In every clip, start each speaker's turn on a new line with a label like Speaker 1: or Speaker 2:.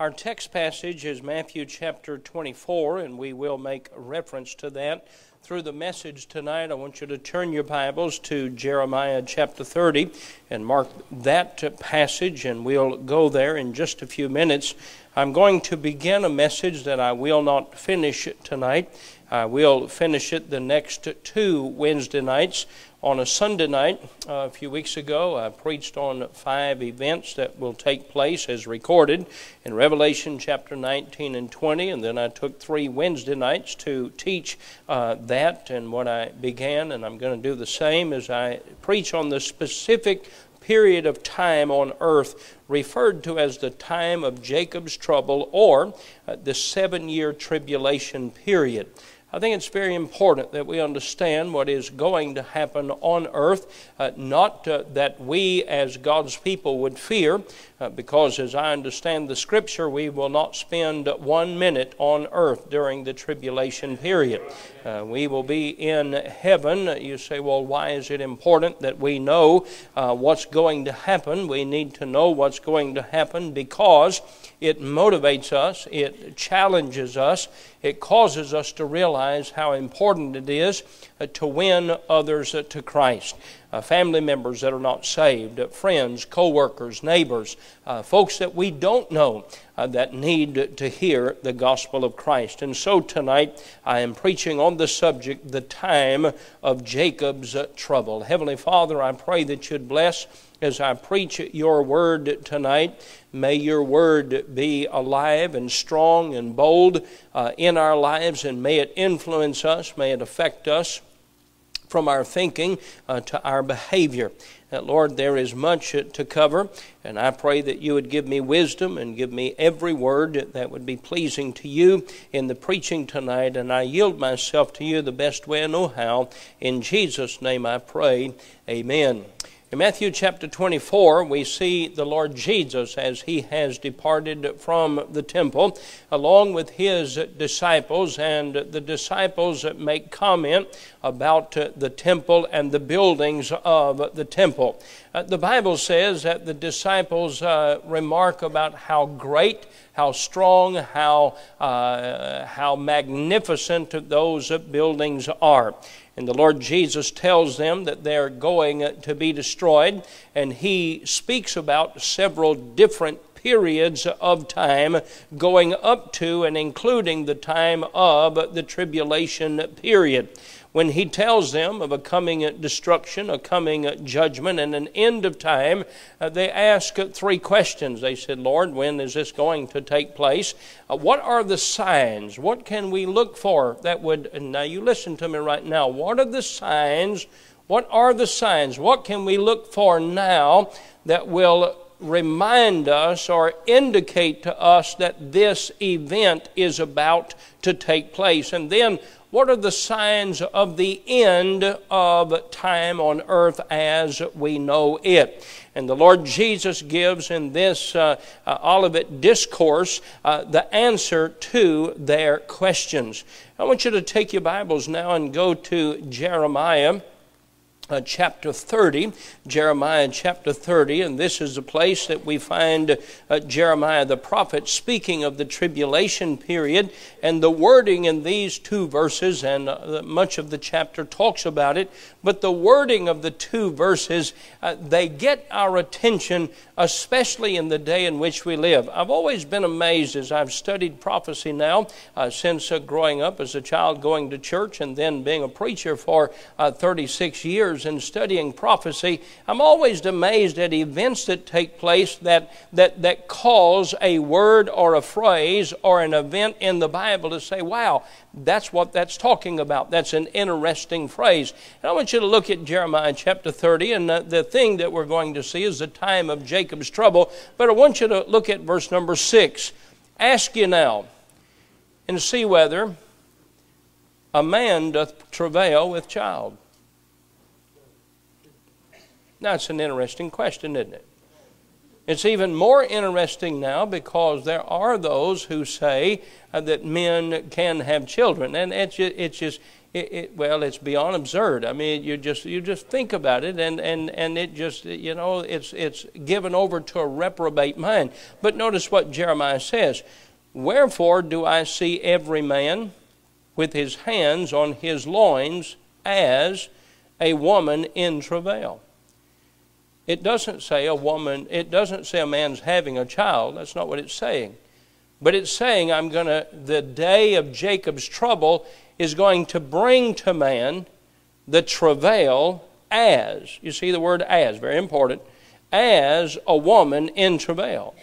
Speaker 1: Our text passage is Matthew chapter 24, and we will make reference to that through the message tonight. I want you to turn your Bibles to Jeremiah chapter 30 and mark that passage, and we'll go there in just a few minutes. I'm going to begin a message that I will not finish tonight. I will finish it the next two Wednesday nights on a Sunday night uh, a few weeks ago, I preached on five events that will take place as recorded in Revelation chapter 19 and 20, and then I took three Wednesday nights to teach uh, that. And what I began, and I'm going to do the same, as I preach on the specific period of time on earth referred to as the time of Jacob's trouble or uh, the seven year tribulation period. I think it's very important that we understand what is going to happen on earth, uh, not uh, that we as God's people would fear, uh, because as I understand the scripture, we will not spend one minute on earth during the tribulation period. Uh, we will be in heaven. You say, well, why is it important that we know uh, what's going to happen? We need to know what's going to happen because it motivates us, it challenges us, it causes us to realize how important it is uh, to win others uh, to Christ. Uh, family members that are not saved, uh, friends, co workers, neighbors, uh, folks that we don't know uh, that need to hear the gospel of Christ. And so tonight I am preaching on the subject, the time of Jacob's trouble. Heavenly Father, I pray that you'd bless as I preach your word tonight. May your word be alive and strong and bold uh, in our lives, and may it influence us, may it affect us from our thinking uh, to our behavior. Uh, Lord, there is much to cover, and I pray that you would give me wisdom and give me every word that would be pleasing to you in the preaching tonight, and I yield myself to you the best way I know how. In Jesus' name I pray. Amen. In Matthew chapter 24, we see the Lord Jesus as he has departed from the temple, along with his disciples, and the disciples make comment about the temple and the buildings of the temple. Uh, the Bible says that the disciples uh, remark about how great how strong, how, uh, how magnificent those buildings are. And the Lord Jesus tells them that they're going to be destroyed, and he speaks about several different periods of time going up to and including the time of the tribulation period when he tells them of a coming destruction, a coming judgment, and an end of time, uh, they ask three questions. They said, Lord, when is this going to take place? Uh, what are the signs? What can we look for that would, now you listen to me right now, what are the signs? What are the signs? What can we look for now that will remind us or indicate to us that this event is about to take place? And then what are the signs of the end of time on earth as we know it? And the Lord Jesus gives in this uh, uh, Olivet discourse uh, the answer to their questions. I want you to take your Bibles now and go to Jeremiah uh, chapter 30, Jeremiah chapter 30, and this is the place that we find uh, Jeremiah the prophet speaking of the tribulation period. And the wording in these two verses, and uh, much of the chapter talks about it, but the wording of the two verses, uh, they get our attention, especially in the day in which we live. I've always been amazed as I've studied prophecy now, uh, since uh, growing up as a child going to church and then being a preacher for 36 years and studying prophecy, I'm always amazed at events that take place that, that, that cause a word or a phrase or an event in the Bible to say, wow, that's what that's talking about. That's an interesting phrase. And I want you to look at Jeremiah chapter 30, and the, the thing that we're going to see is the time of Jacob's trouble. But I want you to look at verse number 6. Ask you now, and see whether a man doth travail with child. That's an interesting question, isn't it? It's even more interesting now because there are those who say uh, that men can have children. And it's just, it's just, it, it, well, it's beyond absurd. I mean, you just you just think about it, and, and, and it just you know it's it's given over to a reprobate mind. But notice what Jeremiah says: Wherefore do I see every man with his hands on his loins as a woman in travail? It doesn't say a woman. It doesn't say a man's having a child. That's not what it's saying. But it's saying I'm going to the day of Jacob's trouble is going to bring to man the travail as, you see the word as, very important, as a woman in travail.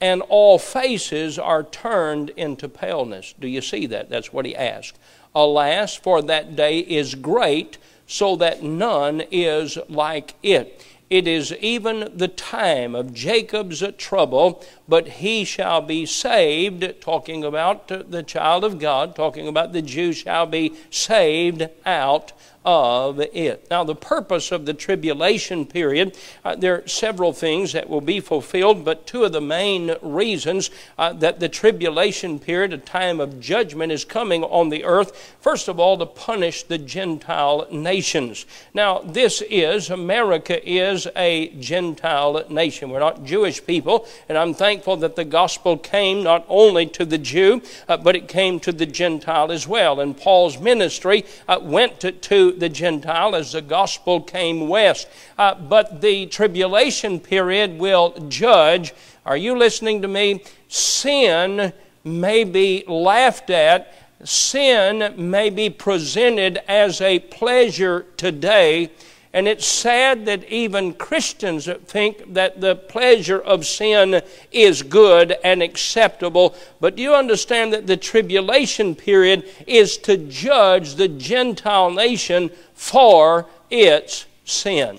Speaker 1: And all faces are turned into paleness. Do you see that? That's what he asked. Alas, for that day is great, so that none is like it. It is even the time of Jacob's trouble, but he shall be saved, talking about the child of God, talking about the Jew shall be saved out of it. Now, the purpose of the tribulation period, uh, there are several things that will be fulfilled, but two of the main reasons uh, that the tribulation period, a time of judgment, is coming on the earth. First of all, to punish the Gentile nations. Now, this is, America is a Gentile nation. We're not Jewish people, and I'm thankful that the gospel came not only to the Jew, uh, but it came to the Gentile as well. And Paul's ministry uh, went to, to the Gentile as the gospel came west. Uh, but the tribulation period will judge. Are you listening to me? Sin may be laughed at, sin may be presented as a pleasure today and it's sad that even Christians think that the pleasure of sin is good and acceptable. But do you understand that the tribulation period is to judge the Gentile nation for its sin?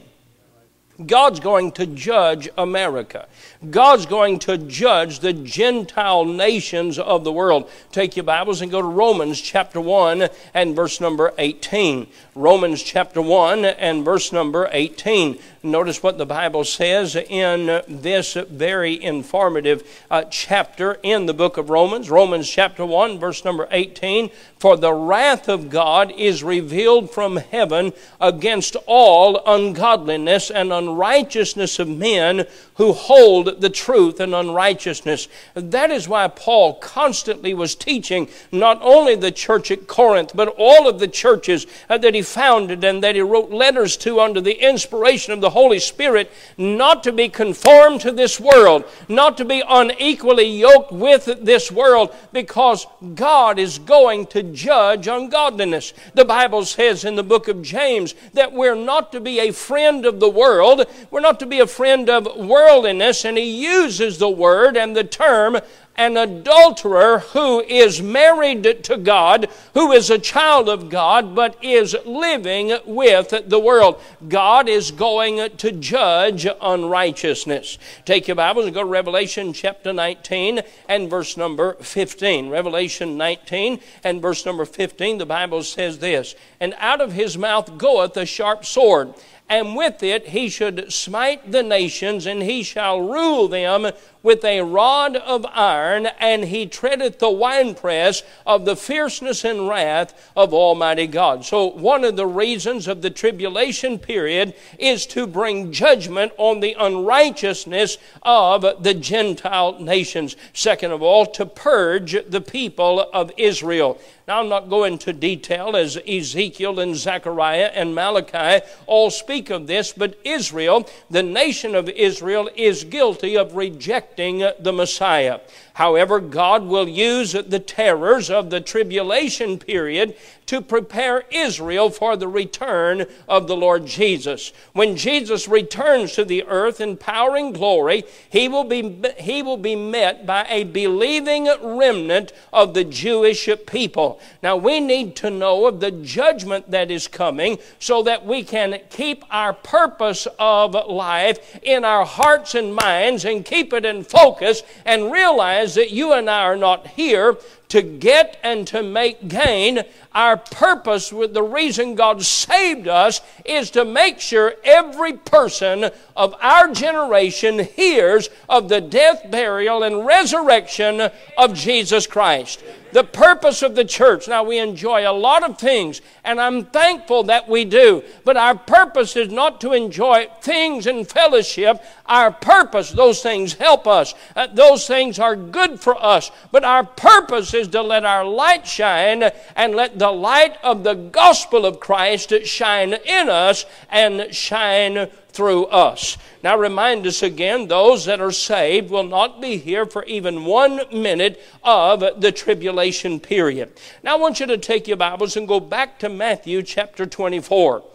Speaker 1: God's going to judge America. God's going to judge the Gentile nations of the world. Take your Bibles and go to Romans chapter 1 and verse number 18. Romans chapter 1 and verse number 18. Notice what the Bible says in this very informative uh, chapter in the book of Romans. Romans chapter 1, verse number 18. For the wrath of God is revealed from heaven against all ungodliness and unrighteousness of men who hold the truth and unrighteousness. That is why Paul constantly was teaching not only the church at Corinth, but all of the churches uh, that he founded and that he wrote letters to under the inspiration of the Holy Spirit, not to be conformed to this world, not to be unequally yoked with this world, because God is going to judge ungodliness. The Bible says in the book of James that we're not to be a friend of the world, we're not to be a friend of worldliness, and he uses the word and the term an adulterer who is married to God, who is a child of God, but is living with the world. God is going to judge unrighteousness. Take your Bibles and go to Revelation chapter 19 and verse number 15. Revelation 19 and verse number 15, the Bible says this And out of his mouth goeth a sharp sword and with it he should smite the nations, and he shall rule them with a rod of iron, and he treadeth the winepress of the fierceness and wrath of Almighty God. So, one of the reasons of the tribulation period is to bring judgment on the unrighteousness of the Gentile nations. Second of all, to purge the people of Israel. Now, I'm not going to detail as Ezekiel and Zechariah and Malachi all speak of this, but Israel, the nation of Israel, is guilty of rejecting the Messiah. However, God will use the terrors of the tribulation period to prepare Israel for the return of the Lord Jesus. When Jesus returns to the earth in power and glory, he will be, he will be met by a believing remnant of the Jewish people. Now, we need to know of the judgment that is coming so that we can keep our purpose of life in our hearts and minds and keep it in focus and realize that you and I are not here to get and to make gain. Our purpose with the reason God saved us is to make sure every person of our generation hears of the death, burial, and resurrection of Jesus Christ the purpose of the church. Now, we enjoy a lot of things, and I'm thankful that we do, but our purpose is not to enjoy things and fellowship. Our purpose, those things help us, uh, those things are good for us, but our purpose is to let our light shine and let the light of the gospel of Christ shine in us and shine through us. Now, remind us again those that are saved will not be here for even one minute of the tribulation period. Now, I want you to take your Bibles and go back to Matthew chapter 24.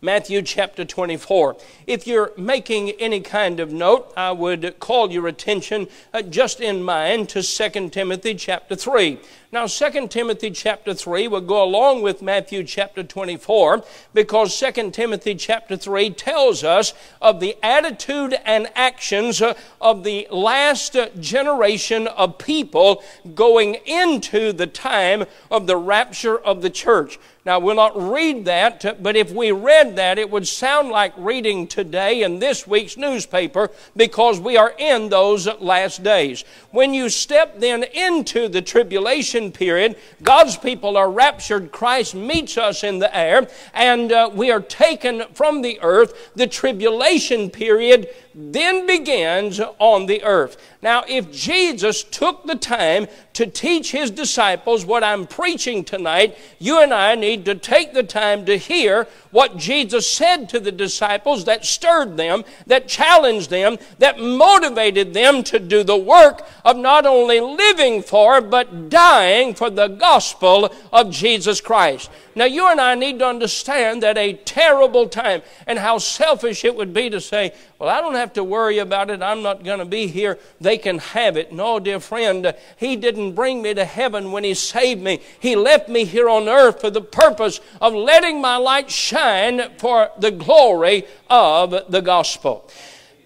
Speaker 1: Matthew chapter 24. If you're making any kind of note, I would call your attention uh, just in mind to 2 Timothy chapter 3. Now, 2 Timothy chapter 3 will go along with Matthew chapter 24 because 2 Timothy chapter 3 tells us of the attitude and actions uh, of the last generation of people going into the time of the rapture of the church. Now, we'll not read that, but if we read that, it would sound like reading today in this week's newspaper because we are in those last days. When you step then into the tribulation period, God's people are raptured. Christ meets us in the air, and uh, we are taken from the earth. The tribulation period then begins on the earth. Now, if Jesus took the time to teach his disciples what I'm preaching tonight, you and I need to take the time to hear what Jesus said to the disciples that stirred them, that challenged them, that motivated them to do the work of not only living for, but dying for the gospel of Jesus Christ. Now, you and I need to understand that a terrible time and how selfish it would be to say, Well, I don't have to worry about it. I'm not going to be here. They can have it. No, dear friend, He didn't bring me to heaven when He saved me. He left me here on earth for the purpose of letting my light shine for the glory of the gospel.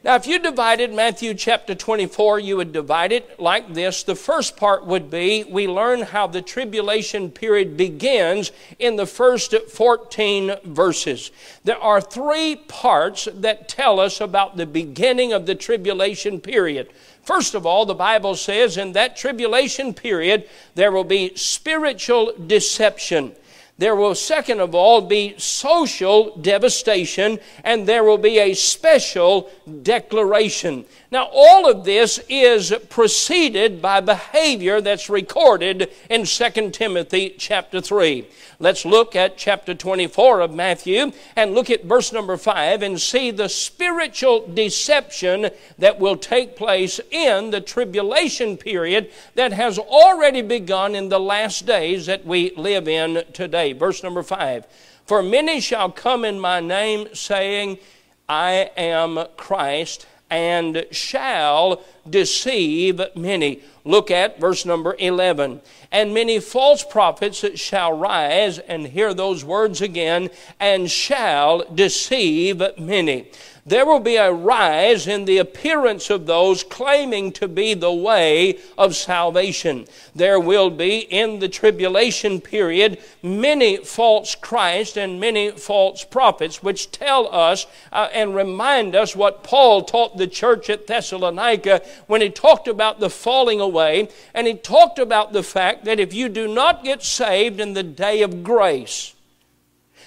Speaker 1: Now, if you divided Matthew chapter 24, you would divide it like this. The first part would be we learn how the tribulation period begins in the first 14 verses. There are three parts that tell us about the beginning of the tribulation period. First of all, the Bible says in that tribulation period, there will be spiritual deception. There will, second of all, be social devastation, and there will be a special declaration. Now, all of this is preceded by behavior that's recorded in 2 Timothy chapter 3. Let's look at chapter 24 of Matthew and look at verse number 5 and see the spiritual deception that will take place in the tribulation period that has already begun in the last days that we live in today. Verse number 5 For many shall come in my name, saying, I am Christ and shall deceive many. Look at verse number 11. And many false prophets shall rise, and hear those words again, and shall deceive many there will be a rise in the appearance of those claiming to be the way of salvation. There will be in the tribulation period many false Christ and many false prophets, which tell us uh, and remind us what Paul taught the church at Thessalonica when he talked about the falling away, and he talked about the fact that if you do not get saved in the day of grace,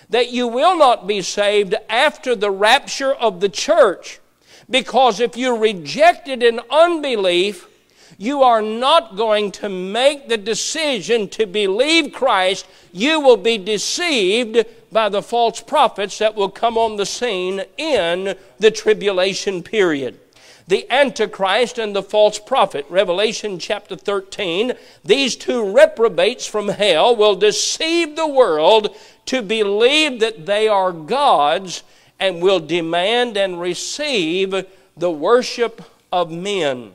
Speaker 1: that you will not be saved after the rapture of the church. Because if you reject it in unbelief, you are not going to make the decision to believe Christ. You will be deceived by the false prophets that will come on the scene in the tribulation period the Antichrist and the false prophet. Revelation chapter 13. These two reprobates from hell will deceive the world to believe that they are gods and will demand and receive the worship of men.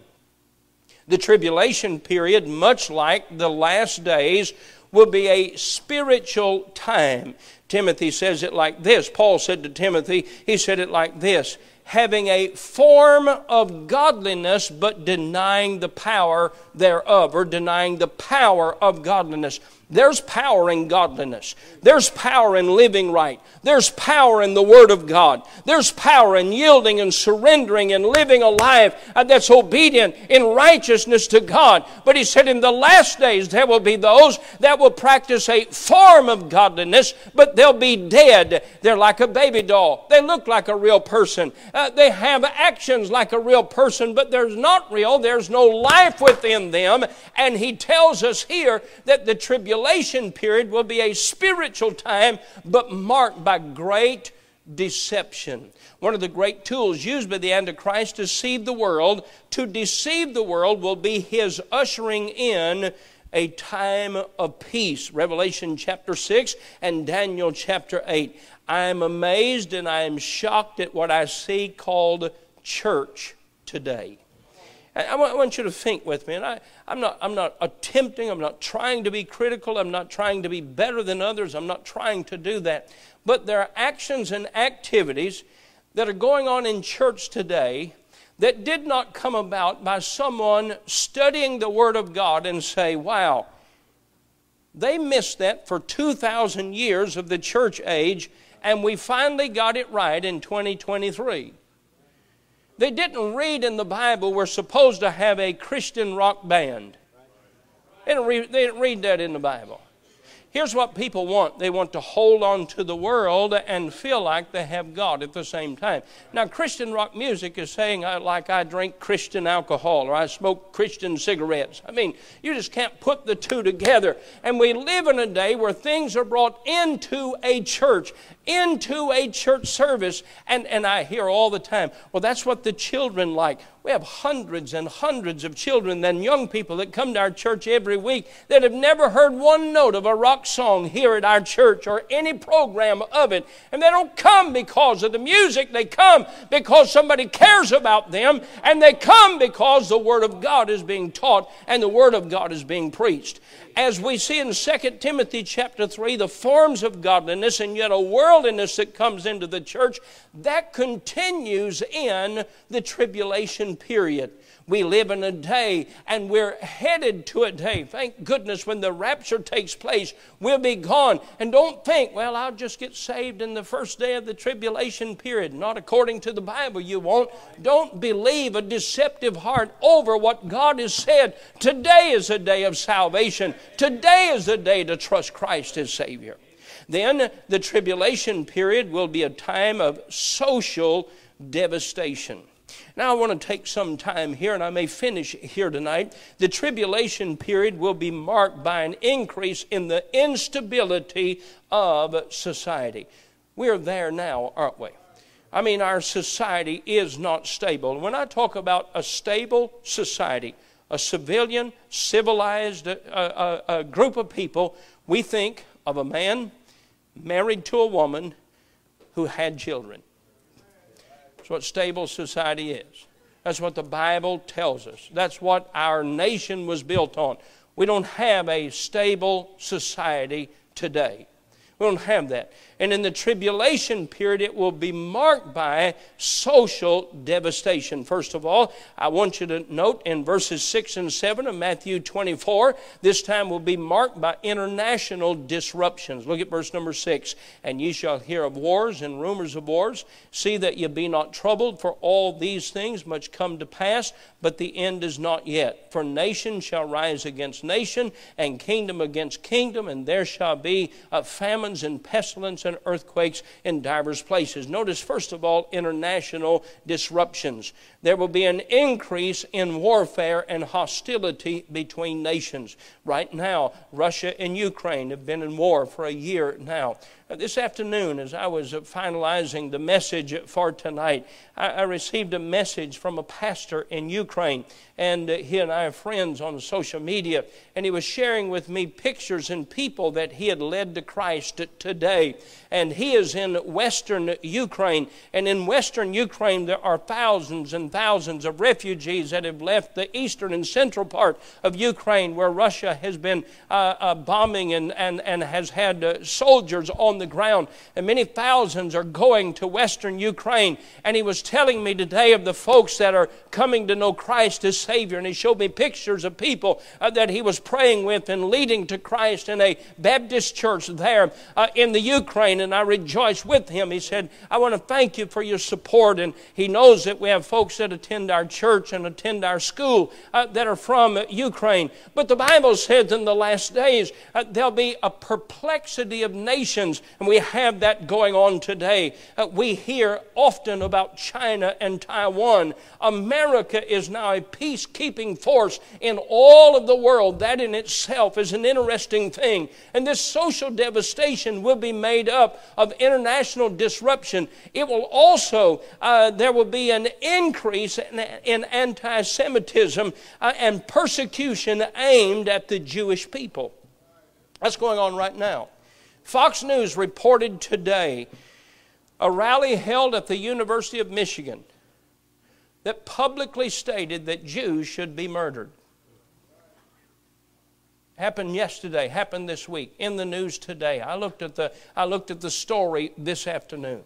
Speaker 1: The tribulation period, much like the last days, will be a spiritual time. Timothy says it like this. Paul said to Timothy, he said it like this having a form of godliness but denying the power thereof, or denying the power of godliness. There's power in godliness. There's power in living right. There's power in the Word of God. There's power in yielding and surrendering and living a life that's obedient in righteousness to God. But he said, in the last days, there will be those that will practice a form of godliness, but they'll be dead. They're like a baby doll. They look like a real person. Uh, they have actions like a real person, but they're not real. There's no life within them. And he tells us here that the tribulation tribulation period will be a spiritual time, but marked by great deception. One of the great tools used by the Antichrist to deceive the world, to deceive the world, will be his ushering in a time of peace. Revelation chapter 6 and Daniel chapter 8. I am amazed and I am shocked at what I see called church today. I want you to think with me, and I, I'm, not, I'm not attempting, I'm not trying to be critical, I'm not trying to be better than others, I'm not trying to do that. But there are actions and activities that are going on in church today that did not come about by someone studying the Word of God and say, wow, they missed that for 2,000 years of the church age, and we finally got it right in 2023. They didn't read in the Bible we're supposed to have a Christian rock band. They didn't read, they didn't read that in the Bible. Here's what people want they want to hold on to the world and feel like they have God at the same time. Now, Christian rock music is saying, like I drink Christian alcohol or I smoke Christian cigarettes. I mean, you just can't put the two together. And we live in a day where things are brought into a church, into a church service. And, and I hear all the time, well, that's what the children like. We have hundreds and hundreds of children and young people that come to our church every week that have never heard one note of a rock song here at our church or any program of it. And they don't come because of the music, they come because somebody cares about them, and they come because the Word of God is being taught and the Word of God is being preached as we see in 2 Timothy chapter 3, the forms of godliness and yet a worldliness that comes into the church, that continues in the tribulation period. We live in a day and we're headed to a day. Thank goodness when the rapture takes place, we'll be gone. And don't think, well, I'll just get saved in the first day of the tribulation period. Not according to the Bible, you won't. Don't believe a deceptive heart over what God has said. Today is a day of salvation. Today is the day to trust Christ as Savior. Then the tribulation period will be a time of social devastation. Now, I want to take some time here, and I may finish here tonight. The tribulation period will be marked by an increase in the instability of society. We're there now, aren't we? I mean, our society is not stable. When I talk about a stable society, a civilian, civilized a, uh, uh, group of people, we think of a man married to a woman who had children. What stable society is. That's what the Bible tells us. That's what our nation was built on. We don't have a stable society today. We don't have that. And in the tribulation period, it will be marked by social devastation. First of all, I want you to note in verses 6 and 7 of Matthew 24, this time will be marked by international disruptions. Look at verse number 6. And ye shall hear of wars and rumors of wars. See that ye be not troubled, for all these things must come to pass, but the end is not yet. For nation shall rise against nation, and kingdom against kingdom, and there shall be uh, famines and pestilence and earthquakes in divers places. Notice, first of all, international disruptions. There will be an increase in warfare and hostility between nations. Right now, Russia and Ukraine have been in war for a year now. Uh, this afternoon, as I was finalizing the message for tonight, I, received a message from a pastor in Ukraine, and uh, he and I are friends on social media, and he was sharing with me pictures and people that he had led to Christ today. And he is in western Ukraine, and in western Ukraine, there are thousands and thousands of refugees that have left the eastern and central part of Ukraine, where Russia has been uh, uh, bombing and, and, and has had uh, soldiers on the ground, and many thousands are going to western Ukraine. And he was telling me today of the folks that are coming to know Christ as Savior. And he showed me pictures of people uh, that he was praying with and leading to Christ in a Baptist church there uh, in the Ukraine. And I rejoiced with him. He said, I want to thank you for your support. And he knows that we have folks that attend our church and attend our school uh, that are from Ukraine. But the Bible says in the last days uh, there'll be a perplexity of nations, and we have that going on today. Uh, we hear often about China and Taiwan. America is now a peacekeeping force in all of the world. That in itself is an interesting thing. And this social devastation will be made up of international disruption. It will also, uh, there will be an increase in, in anti Semitism uh, and persecution aimed at the Jewish people. That's going on right now. Fox News reported today a rally held at the University of Michigan that publicly stated that Jews should be murdered. Happened yesterday, happened this week, in the news today. I looked at the, I looked at the story this afternoon.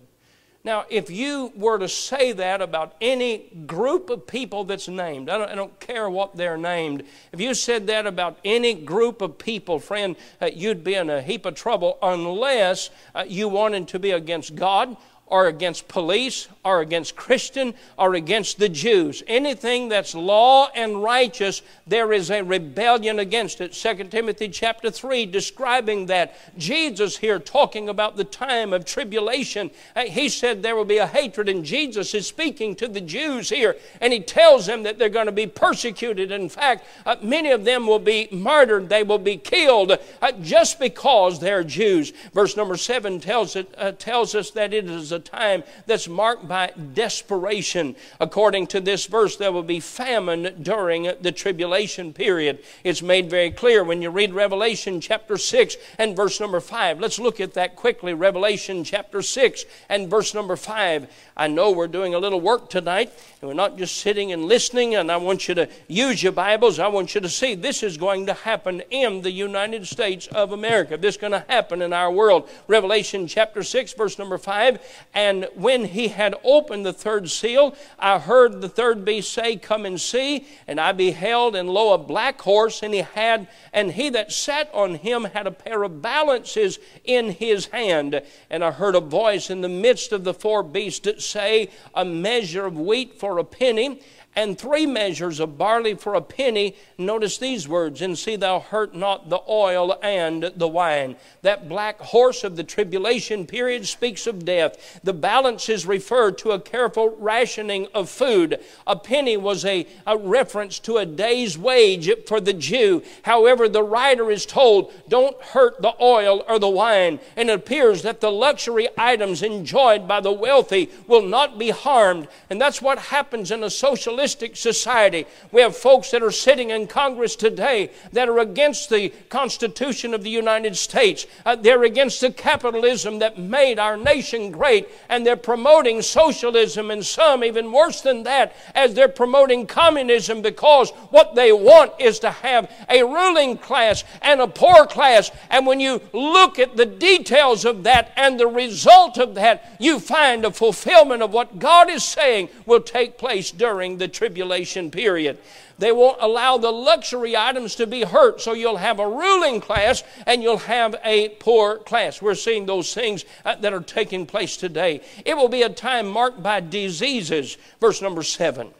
Speaker 1: Now, if you were to say that about any group of people that's named, I don't, I don't care what they're named, if you said that about any group of people, friend, uh, you'd be in a heap of trouble unless uh, you wanted to be against God or against police or against Christian or against the Jews. Anything that's law and righteous, there is a rebellion against it. 2 Timothy chapter 3 describing that. Jesus here talking about the time of tribulation. Uh, he said there will be a hatred, and Jesus is speaking to the Jews here, and he tells them that they're going to be persecuted. In fact, uh, many of them will be martyred, they will be killed uh, just because they're Jews. Verse number 7 tells, it, uh, tells us that it is a time that's marked by desperation. According to this verse, there will be famine during the tribulation period. It's made very clear when you read Revelation chapter 6 and verse number 5. Let's look at that quickly. Revelation chapter 6 and verse number 5. I know we're doing a little work tonight, and we're not just sitting and listening, and I want you to use your Bibles. I want you to see this is going to happen in the United States of America. This is going to happen in our world. Revelation chapter 6, verse number 5. And when he had opened the third seal, I heard the third beast say, Come and see. And I beheld, and lo, a black horse, and he had, and he that sat on him had a pair of balances in his hand. And I heard a voice in the midst of the four beasts that say, A measure of wheat for a penny, and three measures of barley for a penny. Notice these words, and see thou hurt not the oil and the wine. That black horse of the tribulation period speaks of death. The balance is referred to a careful rationing of food. A penny was a, a reference to a day's wage for the Jew. However, the writer is told, don't hurt the oil or the wine. And it appears that the luxury items enjoyed by the wealthy will not be harmed. And that's what happens in a socialist society. We have folks that are sitting in Congress today that are against the Constitution of the United States. Uh, they're against the capitalism that made our nation great, and they're promoting socialism, and some even worse than that, as they're promoting communism because what they want is to have a ruling class and a poor class. And when you look at the details of that and the result of that, you find a fulfillment of what God is saying will take place during the tribulation period. They won't allow the luxury items to be hurt, so you'll have a ruling class and you'll have a poor class. We're seeing those things uh, that are taking place today. It will be a time marked by diseases. Verse number seven.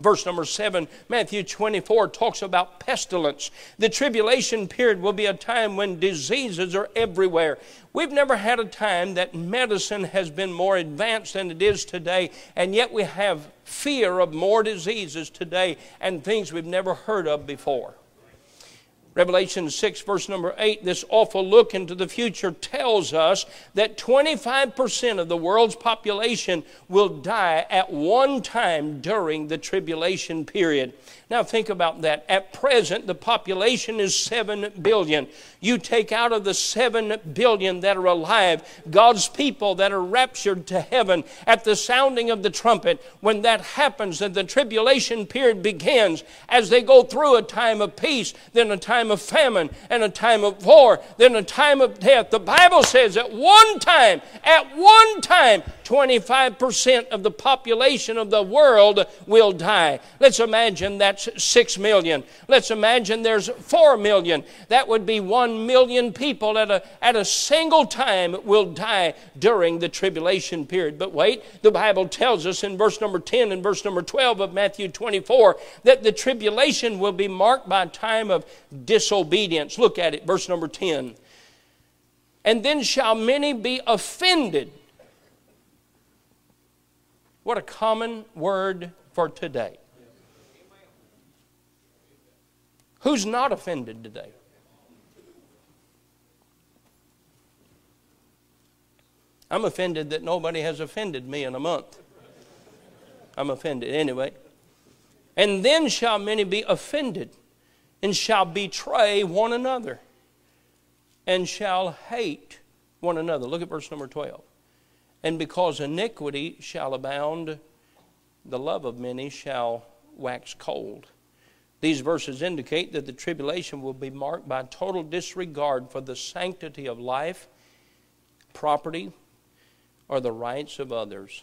Speaker 1: Verse number seven, Matthew 24 talks about pestilence. The tribulation period will be a time when diseases are everywhere. We've never had a time that medicine has been more advanced than it is today, and yet we have fear of more diseases today and things we've never heard of before. Revelation 6, verse number 8, this awful look into the future tells us that 25% of the world's population will die at one time during the tribulation period. Now, think about that. At present, the population is 7 billion. You take out of the 7 billion that are alive, God's people that are raptured to heaven at the sounding of the trumpet. When that happens and the tribulation period begins, as they go through a time of peace, then a time time of famine and a time of war, then a time of death. The Bible says at one time, at one time, 25% of the population of the world will die. Let's imagine that's 6 million. Let's imagine there's 4 million. That would be 1 million people at a, at a single time will die during the tribulation period. But wait, the Bible tells us in verse number 10 and verse number 12 of Matthew 24 that the tribulation will be marked by a time of disobedience. Look at it, verse number 10. And then shall many be offended what a common word for today. Who's not offended today? I'm offended that nobody has offended me in a month. I'm offended anyway. And then shall many be offended, and shall betray one another, and shall hate one another. Look at verse number 12. And because iniquity shall abound, the love of many shall wax cold. These verses indicate that the tribulation will be marked by total disregard for the sanctity of life, property, or the rights of others.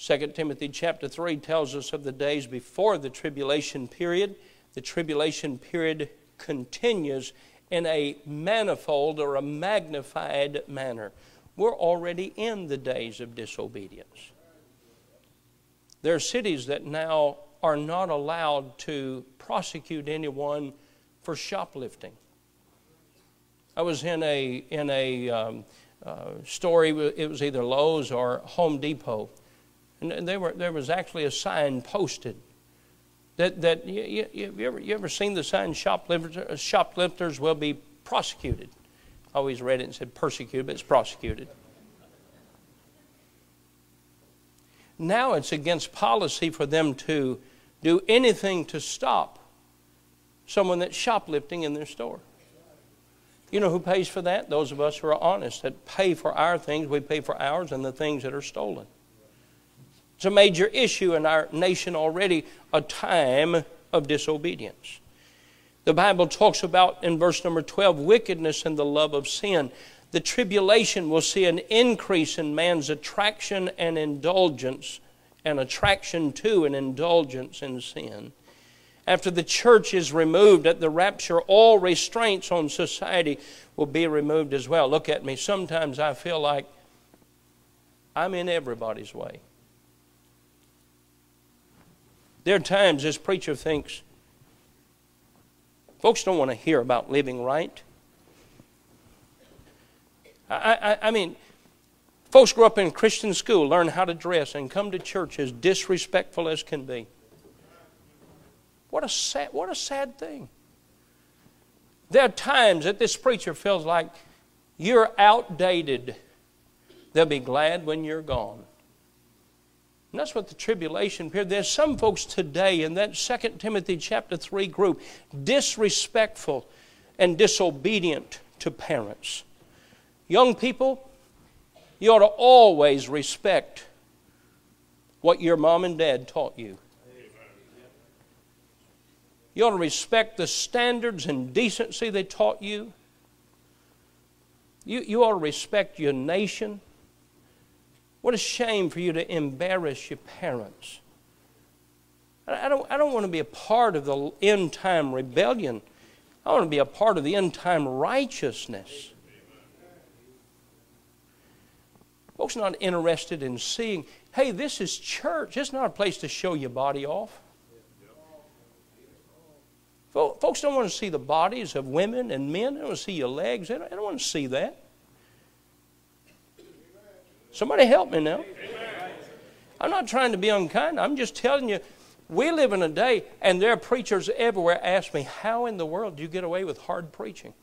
Speaker 1: 2 Timothy chapter 3 tells us of the days before the tribulation period. The tribulation period continues in a manifold or a magnified manner. We're already in the days of disobedience. There are cities that now are not allowed to prosecute anyone for shoplifting. I was in a in a um, uh, story. It was either Lowe's or Home Depot, and they were, there was actually a sign posted that that you, you, you ever you ever seen the sign shoplifters uh, shoplifters will be prosecuted always read it and said persecuted, but it's prosecuted. Now it's against policy for them to do anything to stop someone that's shoplifting in their store. You know who pays for that? Those of us who are honest, that pay for our things, we pay for ours and the things that are stolen. It's a major issue in our nation already, a time of disobedience. The Bible talks about in verse number 12 wickedness and the love of sin. The tribulation will see an increase in man's attraction and indulgence, and attraction to and indulgence in sin. After the church is removed at the rapture, all restraints on society will be removed as well. Look at me. Sometimes I feel like I'm in everybody's way. There are times this preacher thinks, Folks don't want to hear about living right. I, I, I mean, folks grow up in Christian school, learn how to dress, and come to church as disrespectful as can be. What a sad, what a sad thing. There are times that this preacher feels like you're outdated. They'll be glad when you're gone. And that's what the tribulation period. There's some folks today in that 2 Timothy chapter 3 group disrespectful and disobedient to parents. Young people, you ought to always respect what your mom and dad taught you. You ought to respect the standards and decency they taught you. You, you ought to respect your nation. What a shame for you to embarrass your parents. I don't, I don't want to be a part of the end time rebellion. I want to be a part of the end time righteousness. Folks not interested in seeing, hey, this is church. It's not a place to show your body off. Folks don't want to see the bodies of women and men. They don't want to see your legs. They don't, they don't want to see that. Somebody help me now. I'm not trying to be unkind. I'm just telling you, we live in a day, and there are preachers everywhere ask me, How in the world do you get away with hard preaching?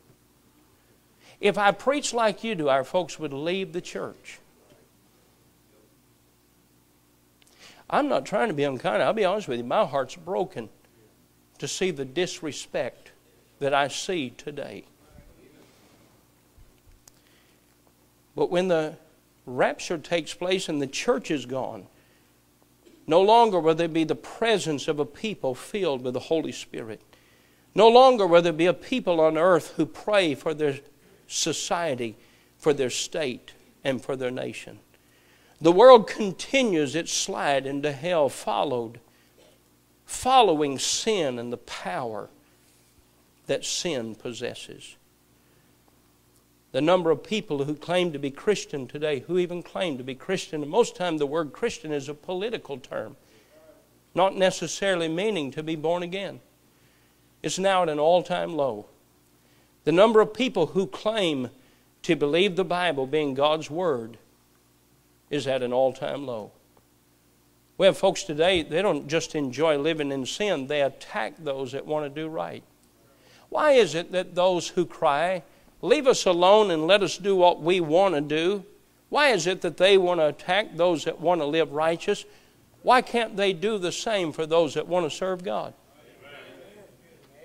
Speaker 1: If I preach like you do, our folks would leave the church. I'm not trying to be unkind. I'll be honest with you, my heart's broken to see the disrespect that I see today. But when the rapture takes place and the church is gone, no longer will there be the presence of a people filled with the Holy Spirit. No longer will there be a people on earth who pray for their society, for their state, and for their nation. The world continues its slide into hell, followed, following sin and the power that sin possesses. The number of people who claim to be Christian today, who even claim to be Christian, and most time the word Christian is a political term, not necessarily meaning to be born again. It's now at an all time low. The number of people who claim to believe the Bible being God's Word is at an all time low. We have folks today, they don't just enjoy living in sin, they attack those that want to do right. Why is it that those who cry, leave us alone and let us do what we want to do, why is it that they want to attack those that want to live righteous? Why can't they do the same for those that want to serve God?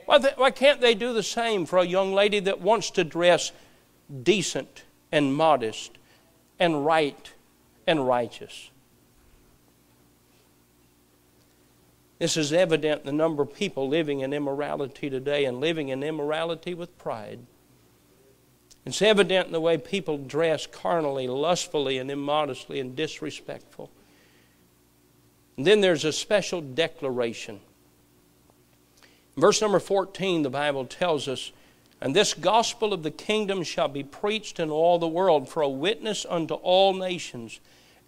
Speaker 1: Why, why can't they do the same for a young lady that wants to dress decent and modest and right and righteous? This is evident in the number of people living in immorality today and living in immorality with pride. It's evident in the way people dress carnally, lustfully, and immodestly and disrespectful. And then there's a special declaration Verse number 14, the Bible tells us, And this gospel of the kingdom shall be preached in all the world for a witness unto all nations,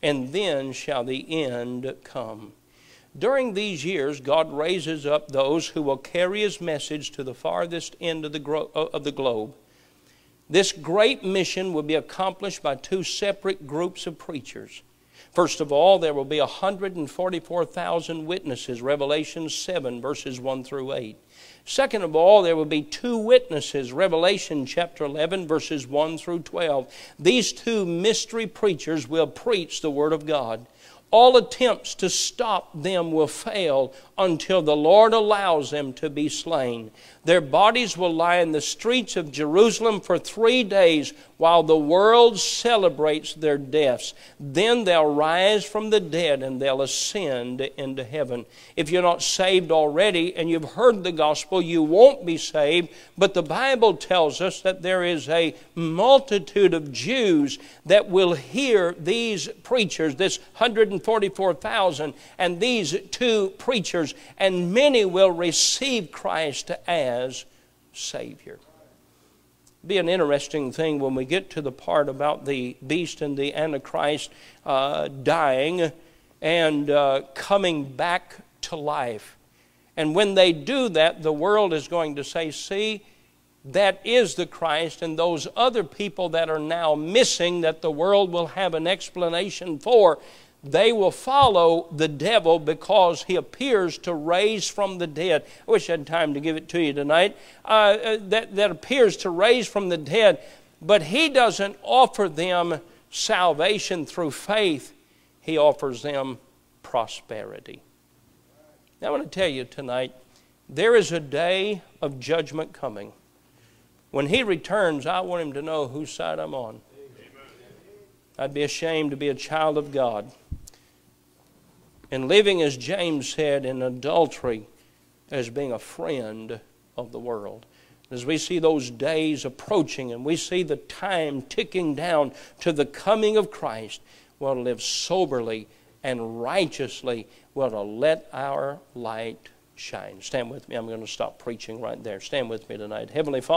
Speaker 1: and then shall the end come. During these years, God raises up those who will carry his message to the farthest end of the, gro- of the globe. This great mission will be accomplished by two separate groups of preachers. First of all, there will be 144,000 witnesses, Revelation 7, verses 1 through 8. Second of all, there will be two witnesses, Revelation chapter 11, verses 1 through 12. These two mystery preachers will preach the Word of God. All attempts to stop them will fail until the Lord allows them to be slain. Their bodies will lie in the streets of Jerusalem for three days while the world celebrates their deaths. Then they'll rise from the dead and they'll ascend into heaven. If you're not saved already and you've heard the gospel, you won't be saved. But the Bible tells us that there is a multitude of Jews that will hear these preachers, this 144,000, and these two preachers, and many will receive Christ as Savior be an interesting thing when we get to the part about the beast and the Antichrist uh, dying and uh, coming back to life. And when they do that, the world is going to say, see, that is the Christ, and those other people that are now missing that the world will have an explanation for, they will follow the devil because he appears to raise from the dead. I wish I had time to give it to you tonight. Uh, uh, that, that appears to raise from the dead, but he doesn't offer them salvation through faith, he offers them prosperity. Now, I want to tell you tonight there is a day of judgment coming. When he returns, I want him to know whose side I'm on. I'd be ashamed to be a child of God and living, as James said, in adultery as being a friend of the world. As we see those days approaching and we see the time ticking down to the coming of Christ, we'll live soberly and righteously. We'll let our light shine. Stand with me. I'm going to stop preaching right there. Stand with me tonight. Heavenly Father,